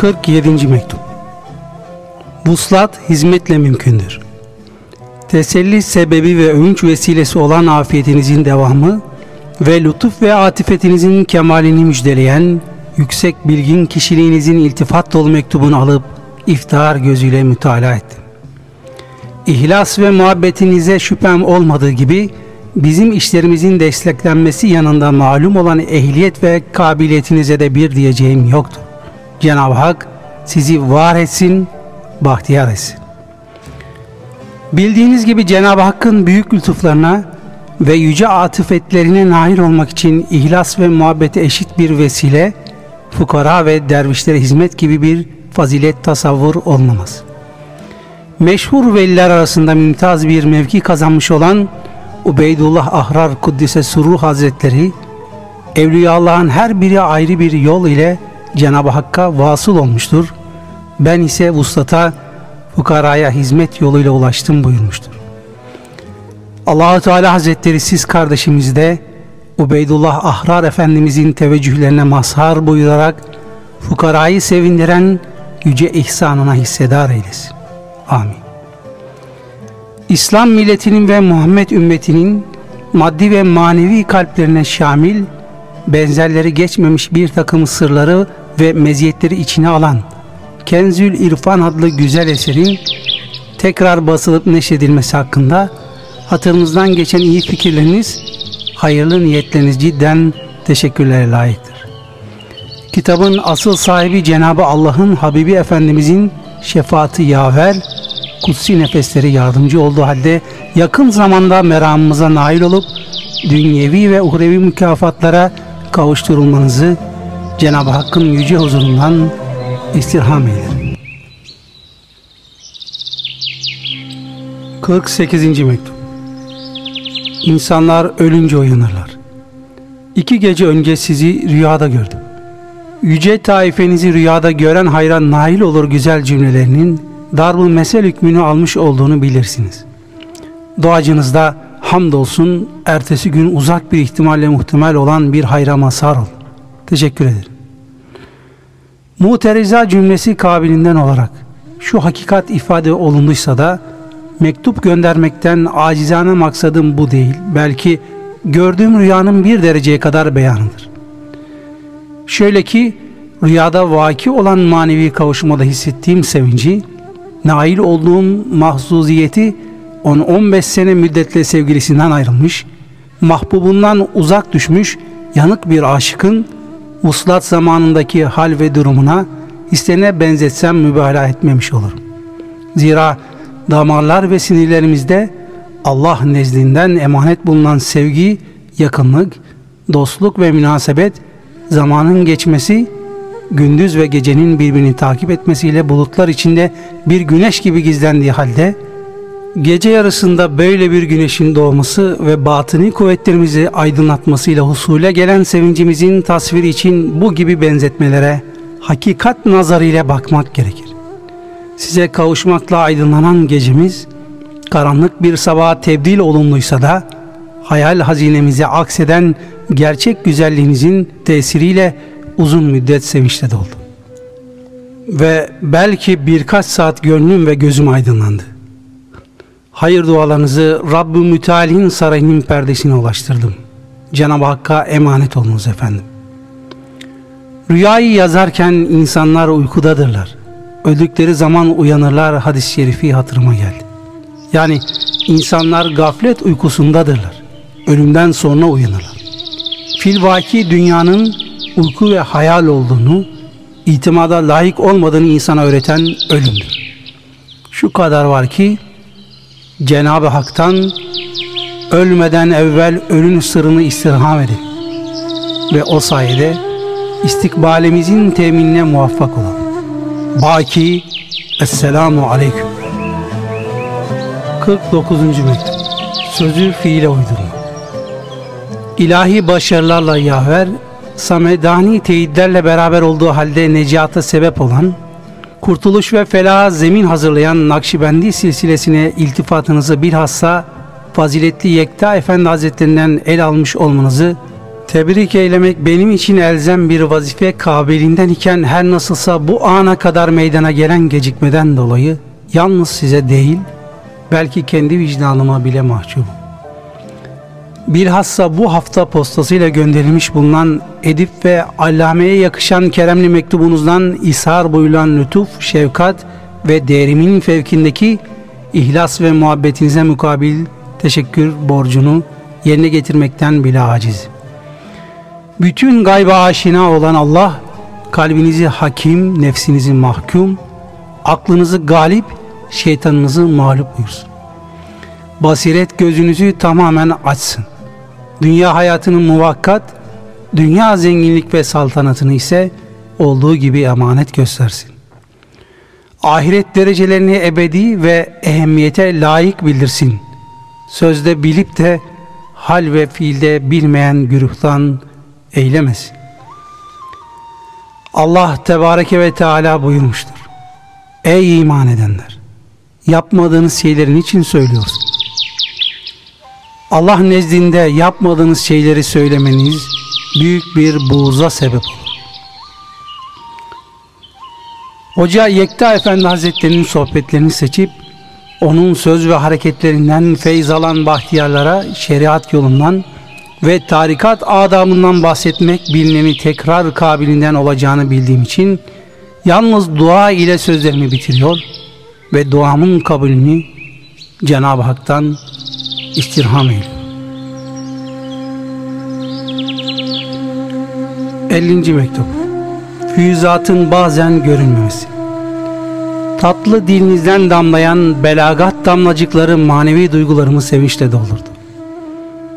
47. Mektup Vuslat hizmetle mümkündür. Teselli sebebi ve övünç vesilesi olan afiyetinizin devamı ve lütuf ve atifetinizin kemalini müjdeleyen yüksek bilgin kişiliğinizin iltifat dolu mektubunu alıp iftihar gözüyle mütalaa ettim. İhlas ve muhabbetinize şüphem olmadığı gibi bizim işlerimizin desteklenmesi yanında malum olan ehliyet ve kabiliyetinize de bir diyeceğim yoktur. Cenab-ı Hak sizi var etsin, bahtiyar etsin. Bildiğiniz gibi Cenab-ı Hakk'ın büyük lütuflarına ve yüce atıfetlerine nail olmak için ihlas ve muhabbeti eşit bir vesile, fukara ve dervişlere hizmet gibi bir fazilet tasavvur olmamaz. Meşhur veliler arasında mümtaz bir mevki kazanmış olan Ubeydullah Ahrar Kuddise Surru Hazretleri, Evliyaullah'ın her biri ayrı bir yol ile Cenab-ı Hakk'a vasıl olmuştur. Ben ise vuslata, fukaraya hizmet yoluyla ulaştım buyurmuştur. allah Teala Hazretleri siz kardeşimizde Ubeydullah Ahrar Efendimizin teveccühlerine mazhar buyurarak fukarayı sevindiren yüce ihsanına hissedar eylesin. Amin. İslam milletinin ve Muhammed ümmetinin maddi ve manevi kalplerine şamil, benzerleri geçmemiş bir takım sırları ve meziyetleri içine alan Kenzül İrfan adlı güzel eserin tekrar basılıp neşredilmesi hakkında hatırınızdan geçen iyi fikirleriniz, hayırlı niyetleriniz cidden teşekkürlere layıktır. Kitabın asıl sahibi Cenabı Allah'ın Habibi Efendimizin şefaati yaver, kutsi nefesleri yardımcı olduğu halde yakın zamanda meramımıza nail olup dünyevi ve uhrevi mükafatlara kavuşturulmanızı Cenab-ı Hakk'ın yüce huzurundan istirham eder. 48. Mektup İnsanlar ölünce uyanırlar. İki gece önce sizi rüyada gördüm. Yüce taifenizi rüyada gören hayran nail olur güzel cümlelerinin darbu mesel hükmünü almış olduğunu bilirsiniz. Doğacınızda hamdolsun ertesi gün uzak bir ihtimalle muhtemel olan bir hayra mazhar ol. Teşekkür ederim. Muteriza cümlesi kabilinden olarak şu hakikat ifade olunduysa da mektup göndermekten acizane maksadım bu değil. Belki gördüğüm rüyanın bir dereceye kadar beyanıdır. Şöyle ki rüyada vaki olan manevi kavuşmada hissettiğim sevinci, nail olduğum mahzuziyeti 10-15 sene müddetle sevgilisinden ayrılmış, mahbubundan uzak düşmüş yanık bir aşıkın uslat zamanındaki hal ve durumuna istene benzetsem mübalağa etmemiş olurum. Zira damarlar ve sinirlerimizde Allah nezdinden emanet bulunan sevgi, yakınlık, dostluk ve münasebet zamanın geçmesi, gündüz ve gecenin birbirini takip etmesiyle bulutlar içinde bir güneş gibi gizlendiği halde, gece yarısında böyle bir güneşin doğması ve batını kuvvetlerimizi aydınlatmasıyla husule gelen sevincimizin tasviri için bu gibi benzetmelere hakikat nazarıyla bakmak gerekir. Size kavuşmakla aydınlanan gecemiz, karanlık bir sabaha tebdil olumluysa da, hayal hazinemize akseden gerçek güzelliğinizin tesiriyle uzun müddet sevinçle doldu. Ve belki birkaç saat gönlüm ve gözüm aydınlandı. Hayır dualarınızı Rabbü Müteal'in sarayının perdesine ulaştırdım. Cenab-ı Hakk'a emanet olunuz efendim. Rüyayı yazarken insanlar uykudadırlar. Öldükleri zaman uyanırlar hadis-i şerifi hatırıma geldi. Yani insanlar gaflet uykusundadırlar. Ölümden sonra uyanırlar filvaki dünyanın uyku ve hayal olduğunu, itimada layık olmadığını insana öğreten ölümdür. Şu kadar var ki Cenab-ı Hak'tan ölmeden evvel ölün sırrını istirham edin ve o sayede istikbalimizin teminine muvaffak olalım. Baki Esselamu Aleyküm 49. Mektup Sözü fiile uydurma ilahi başarılarla yaver, samedani teyitlerle beraber olduğu halde necata sebep olan, kurtuluş ve felaha zemin hazırlayan Nakşibendi silsilesine iltifatınızı bilhassa faziletli Yekta Efendi Hazretlerinden el almış olmanızı Tebrik eylemek benim için elzem bir vazife kabilinden iken her nasılsa bu ana kadar meydana gelen gecikmeden dolayı yalnız size değil belki kendi vicdanıma bile mahcubum. Bilhassa bu hafta postasıyla gönderilmiş bulunan edip ve allameye yakışan keremli mektubunuzdan ishar buyulan lütuf, şefkat ve değerimin fevkindeki ihlas ve muhabbetinize mukabil teşekkür borcunu yerine getirmekten bile aciz. Bütün gayba aşina olan Allah kalbinizi hakim, nefsinizi mahkum, aklınızı galip, şeytanınızı mağlup buyursun. Basiret gözünüzü tamamen açsın. Dünya hayatının muvakkat, dünya zenginlik ve saltanatını ise olduğu gibi emanet göstersin. Ahiret derecelerini ebedi ve ehemmiyete layık bildirsin. Sözde bilip de hal ve fiilde bilmeyen güruhtan eylemesin. Allah Tebareke ve Teala buyurmuştur. Ey iman edenler! Yapmadığınız şeylerin için söylüyorsunuz. Allah nezdinde yapmadığınız şeyleri söylemeniz büyük bir buğza sebep olur. Hoca Yekta Efendi Hazretleri'nin sohbetlerini seçip onun söz ve hareketlerinden feyz alan bahtiyarlara şeriat yolundan ve tarikat adamından bahsetmek bilineni tekrar kabilinden olacağını bildiğim için yalnız dua ile sözlerimi bitiriyor ve duamın kabulünü Cenab-ı Hak'tan istirham eyle. 50. mektup Füyüzatın bazen görünmemesi Tatlı dilinizden damlayan belagat damlacıkları manevi duygularımı sevinçle doldurdu.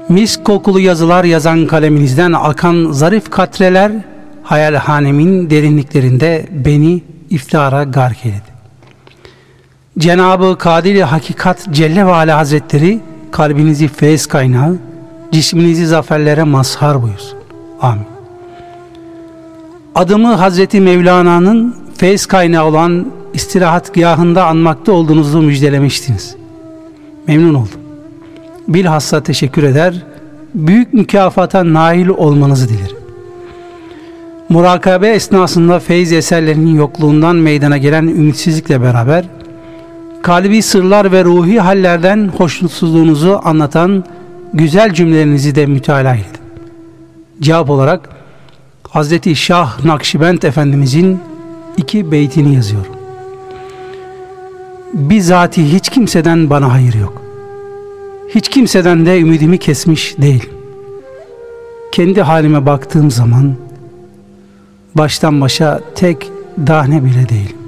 Mis kokulu yazılar yazan kaleminizden akan zarif katreler hayalhanemin derinliklerinde beni iftara gark eyledi. Cenabı Kadir Hakikat Celle ve Ala Hazretleri kalbinizi feyz kaynağı, cisminizi zaferlere mazhar buyursun. Amin. Adımı Hazreti Mevlana'nın feyz kaynağı olan istirahat gahında anmakta olduğunuzu müjdelemiştiniz. Memnun oldum. Bilhassa teşekkür eder, büyük mükafata nail olmanızı dilerim. Murakabe esnasında feyz eserlerinin yokluğundan meydana gelen ümitsizlikle beraber kalbi sırlar ve ruhi hallerden hoşnutsuzluğunuzu anlatan güzel cümlelerinizi de mütalaa ettim. Cevap olarak Hazreti Şah Nakşibend Efendimizin iki beytini yazıyorum. Bizati hiç kimseden bana hayır yok. Hiç kimseden de ümidimi kesmiş değil. Kendi halime baktığım zaman baştan başa tek dahne bile değilim.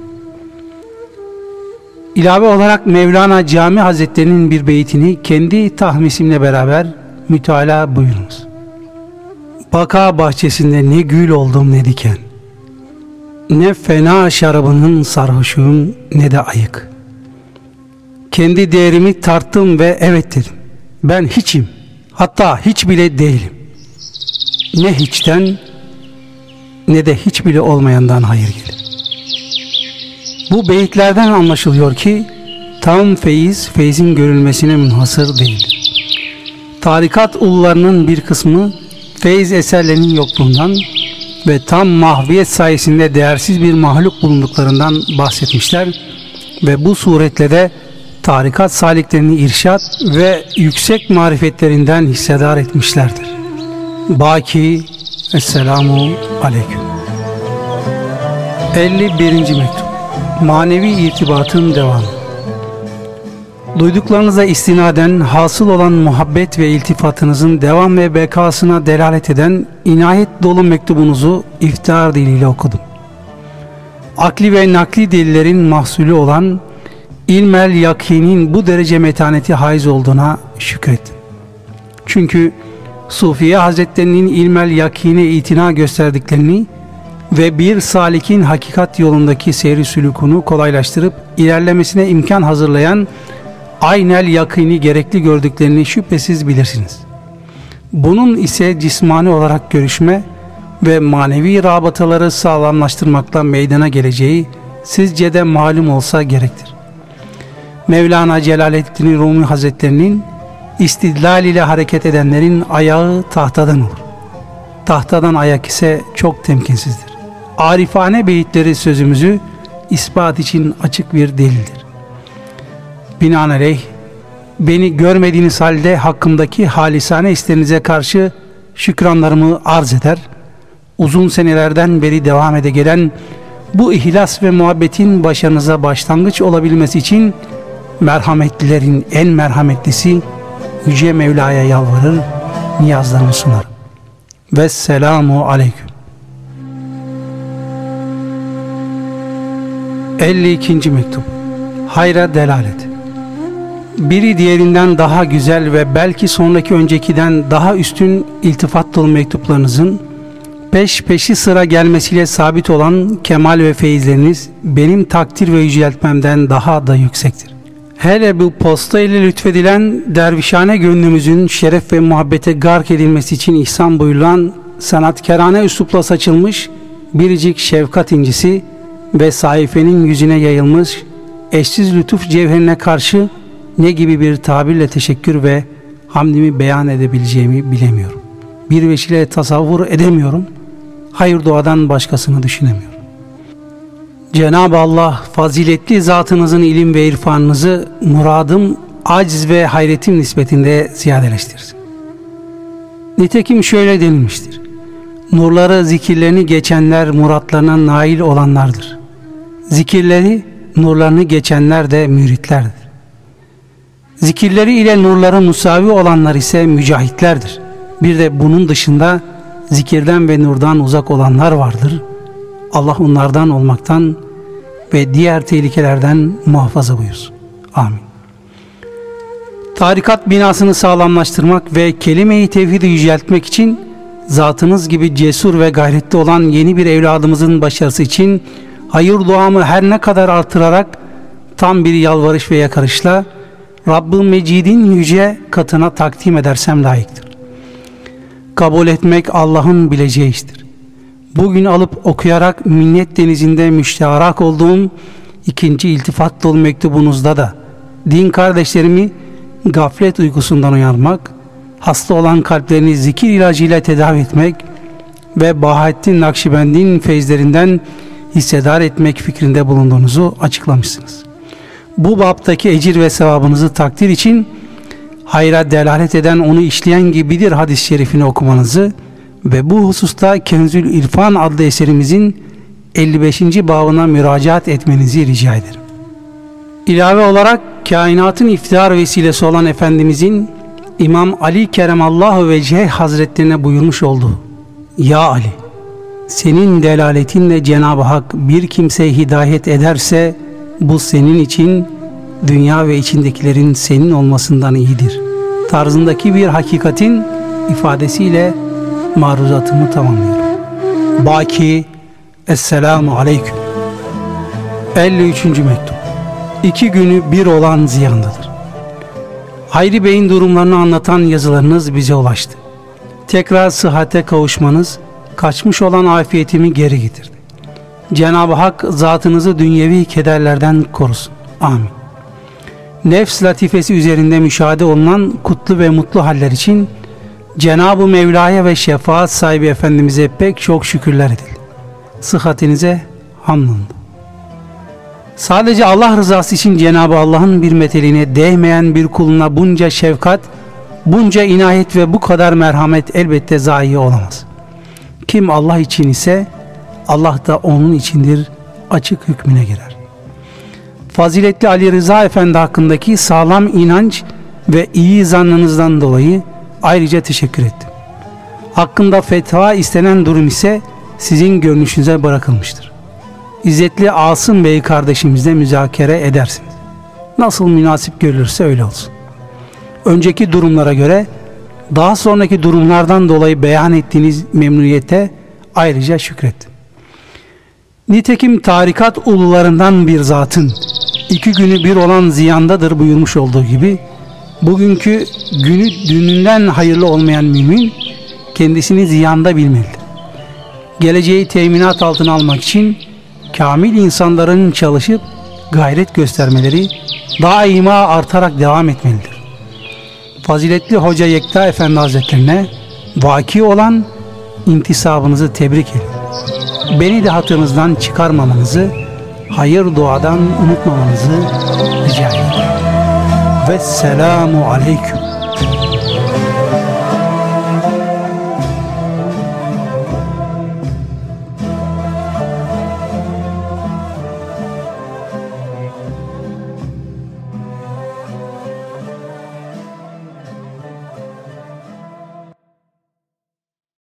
İlave olarak Mevlana Cami Hazretleri'nin bir beytini kendi tahmisimle beraber mütalaa buyurunuz. Baka bahçesinde ne gül oldum ne diken. Ne fena şarabının sarhoşuyum ne de ayık. Kendi değerimi tarttım ve evet dedim. Ben hiçim. Hatta hiç bile değilim. Ne hiçten ne de hiç bile olmayandan hayır gelir. Bu beyitlerden anlaşılıyor ki tam feyiz, feyzin görülmesine münhasır değildir. Tarikat ullarının bir kısmı feyz eserlerinin yokluğundan ve tam mahviyet sayesinde değersiz bir mahluk bulunduklarından bahsetmişler ve bu suretle de tarikat saliklerini irşat ve yüksek marifetlerinden hissedar etmişlerdir. Baki Esselamu Aleyküm 51. Mektup Manevi irtibatın devamı Duyduklarınıza istinaden hasıl olan muhabbet ve iltifatınızın devam ve bekasına delalet eden inayet dolu mektubunuzu iftihar diliyle okudum. Akli ve nakli delillerin mahsulü olan ilmel yakinin bu derece metaneti haiz olduğuna şükrettim. Çünkü Sufiye Hazretlerinin ilmel yakine itina gösterdiklerini ve bir salikin hakikat yolundaki seyri sülükunu kolaylaştırıp ilerlemesine imkan hazırlayan aynel yakini gerekli gördüklerini şüphesiz bilirsiniz. Bunun ise cismani olarak görüşme ve manevi rabataları sağlamlaştırmakla meydana geleceği sizce de malum olsa gerektir. Mevlana Celaleddin Rumi Hazretlerinin istidlal ile hareket edenlerin ayağı tahtadan olur. tahtadan ayak ise çok temkinsizdir. Arifane beyitleri sözümüzü ispat için açık bir delildir. Binaenaleyh beni görmediğiniz halde hakkımdaki halisane isterinize karşı şükranlarımı arz eder. Uzun senelerden beri devam ede gelen bu ihlas ve muhabbetin başarınıza başlangıç olabilmesi için merhametlilerin en merhametlisi Yüce Mevla'ya yalvarır, niyazlarımı sunar. Vesselamu Aleyküm. 52. Mektup Hayra Delalet Biri diğerinden daha güzel ve belki sonraki öncekiden daha üstün iltifat dolu mektuplarınızın peş peşi sıra gelmesiyle sabit olan kemal ve feyizleriniz benim takdir ve yüceltmemden daha da yüksektir. Hele bu posta ile lütfedilen dervişane gönlümüzün şeref ve muhabbete gark edilmesi için ihsan buyurulan sanatkarane üslupla saçılmış biricik şefkat incisi ve sayfenin yüzüne yayılmış eşsiz lütuf cevherine karşı ne gibi bir tabirle teşekkür ve hamdimi beyan edebileceğimi bilemiyorum. Bir vesile tasavvur edemiyorum. Hayır duadan başkasını düşünemiyorum. Cenab-ı Allah faziletli zatınızın ilim ve irfanınızı muradım, aciz ve hayretim nispetinde ziyadeleştirsin. Nitekim şöyle denilmiştir. Nurları zikirlerini geçenler muratlarına nail olanlardır. Zikirleri nurlarını geçenler de müritlerdir. Zikirleri ile nurları musavi olanlar ise mücahitlerdir. Bir de bunun dışında zikirden ve nurdan uzak olanlar vardır. Allah onlardan olmaktan ve diğer tehlikelerden muhafaza buyursun. Amin. Tarikat binasını sağlamlaştırmak ve kelime-i tevhidi yüceltmek için zatınız gibi cesur ve gayretli olan yeni bir evladımızın başarısı için hayır duamı her ne kadar artırarak tam bir yalvarış ve yakarışla Rabbim Mecid'in yüce katına takdim edersem layıktır. Kabul etmek Allah'ın bileceği iştir. Bugün alıp okuyarak minnet denizinde müşteharak olduğum ikinci iltifat dolu mektubunuzda da din kardeşlerimi gaflet uykusundan uyarmak, hasta olan kalplerini zikir ilacıyla tedavi etmek ve Bahattin Nakşibend'in feyzlerinden hissedar etmek fikrinde bulunduğunuzu açıklamışsınız. Bu baptaki ecir ve sevabınızı takdir için hayra delalet eden onu işleyen gibidir hadis-i şerifini okumanızı ve bu hususta Kenzül İrfan adlı eserimizin 55. babına müracaat etmenizi rica ederim. İlave olarak kainatın iftihar vesilesi olan Efendimizin İmam Ali Keremallahu Vecih Hazretlerine buyurmuş olduğu Ya Ali senin delaletinle Cenab-ı Hak bir kimseye hidayet ederse bu senin için dünya ve içindekilerin senin olmasından iyidir. Tarzındaki bir hakikatin ifadesiyle maruzatımı tamamlıyorum. Baki Esselamu Aleyküm 53. Mektup İki günü bir olan ziyandadır. Hayri Bey'in durumlarını anlatan yazılarınız bize ulaştı. Tekrar sıhhate kavuşmanız kaçmış olan afiyetimi geri getirdi. Cenab-ı Hak zatınızı dünyevi kederlerden korusun. Amin. Nefs latifesi üzerinde müşahede olunan kutlu ve mutlu haller için Cenab-ı Mevla'ya ve şefaat sahibi Efendimiz'e pek çok şükürler edildi. Sıhhatinize hamdolsun. Sadece Allah rızası için Cenab-ı Allah'ın bir meteliğine değmeyen bir kuluna bunca şefkat, bunca inayet ve bu kadar merhamet elbette zayi olamaz. Kim Allah için ise Allah da onun içindir açık hükmüne girer. Faziletli Ali Rıza Efendi hakkındaki sağlam inanç ve iyi zannınızdan dolayı ayrıca teşekkür ettim. Hakkında fetva istenen durum ise sizin görünüşünüze bırakılmıştır. İzzetli Asım Bey kardeşimizle müzakere edersiniz. Nasıl münasip görülürse öyle olsun. Önceki durumlara göre daha sonraki durumlardan dolayı beyan ettiğiniz memnuniyete ayrıca şükrettim. Nitekim tarikat ulularından bir zatın iki günü bir olan ziyandadır buyurmuş olduğu gibi bugünkü günü dününden hayırlı olmayan mümin kendisini ziyanda bilmelidir. Geleceği teminat altına almak için kamil insanların çalışıp gayret göstermeleri daima artarak devam etmelidir. Faziletli Hoca Yekta Efendi Hazretlerine vaki olan intisabınızı tebrik ederim. Beni de hatırınızdan çıkarmamanızı, hayır duadan unutmamanızı rica ederim. Ve selamu aleyküm.